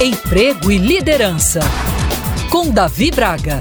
Emprego e Liderança, com Davi Braga.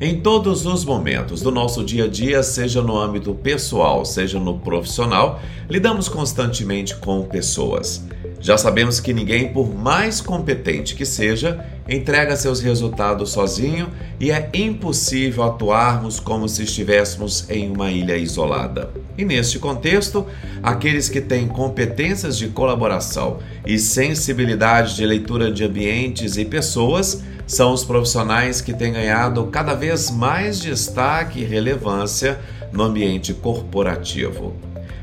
Em todos os momentos do nosso dia a dia, seja no âmbito pessoal, seja no profissional, lidamos constantemente com pessoas. Já sabemos que ninguém, por mais competente que seja, entrega seus resultados sozinho e é impossível atuarmos como se estivéssemos em uma ilha isolada. E neste contexto, aqueles que têm competências de colaboração e sensibilidade de leitura de ambientes e pessoas são os profissionais que têm ganhado cada vez mais destaque e relevância no ambiente corporativo.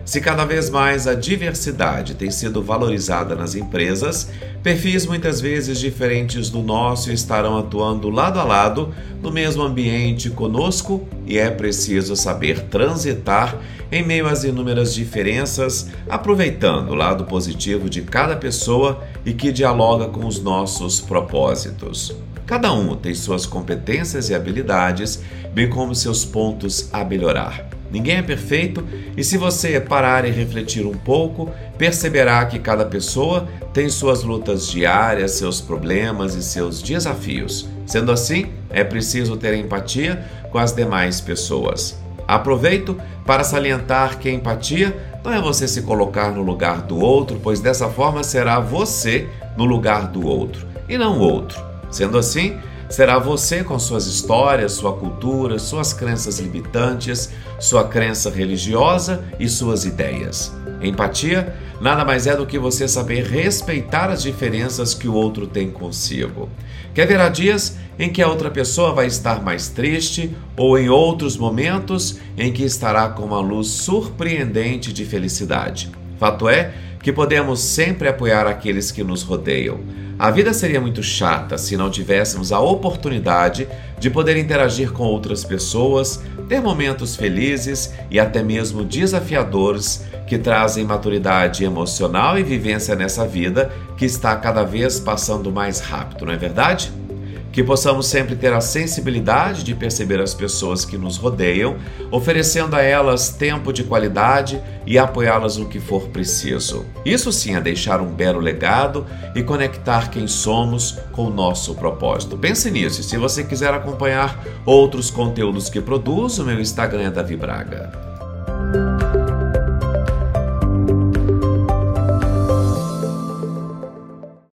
Se cada vez mais a diversidade tem sido valorizada nas empresas, perfis muitas vezes diferentes do nosso estarão atuando lado a lado no mesmo ambiente conosco e é preciso saber transitar em meio às inúmeras diferenças, aproveitando o lado positivo de cada pessoa e que dialoga com os nossos propósitos. Cada um tem suas competências e habilidades, bem como seus pontos a melhorar. Ninguém é perfeito e, se você parar e refletir um pouco, perceberá que cada pessoa tem suas lutas diárias, seus problemas e seus desafios. Sendo assim, é preciso ter empatia com as demais pessoas. Aproveito para salientar que empatia não é você se colocar no lugar do outro, pois dessa forma será você no lugar do outro e não o outro. Sendo assim, Será você com suas histórias, sua cultura, suas crenças limitantes, sua crença religiosa e suas ideias. Empatia nada mais é do que você saber respeitar as diferenças que o outro tem consigo. Que haverá dias em que a outra pessoa vai estar mais triste ou em outros momentos em que estará com uma luz surpreendente de felicidade. Fato é que podemos sempre apoiar aqueles que nos rodeiam. A vida seria muito chata se não tivéssemos a oportunidade de poder interagir com outras pessoas, ter momentos felizes e até mesmo desafiadores que trazem maturidade emocional e vivência nessa vida que está cada vez passando mais rápido, não é verdade? Que possamos sempre ter a sensibilidade de perceber as pessoas que nos rodeiam, oferecendo a elas tempo de qualidade e apoiá-las no que for preciso. Isso sim é deixar um belo legado e conectar quem somos com o nosso propósito. Pense nisso. Se você quiser acompanhar outros conteúdos que produzo, meu Instagram é Davi Braga.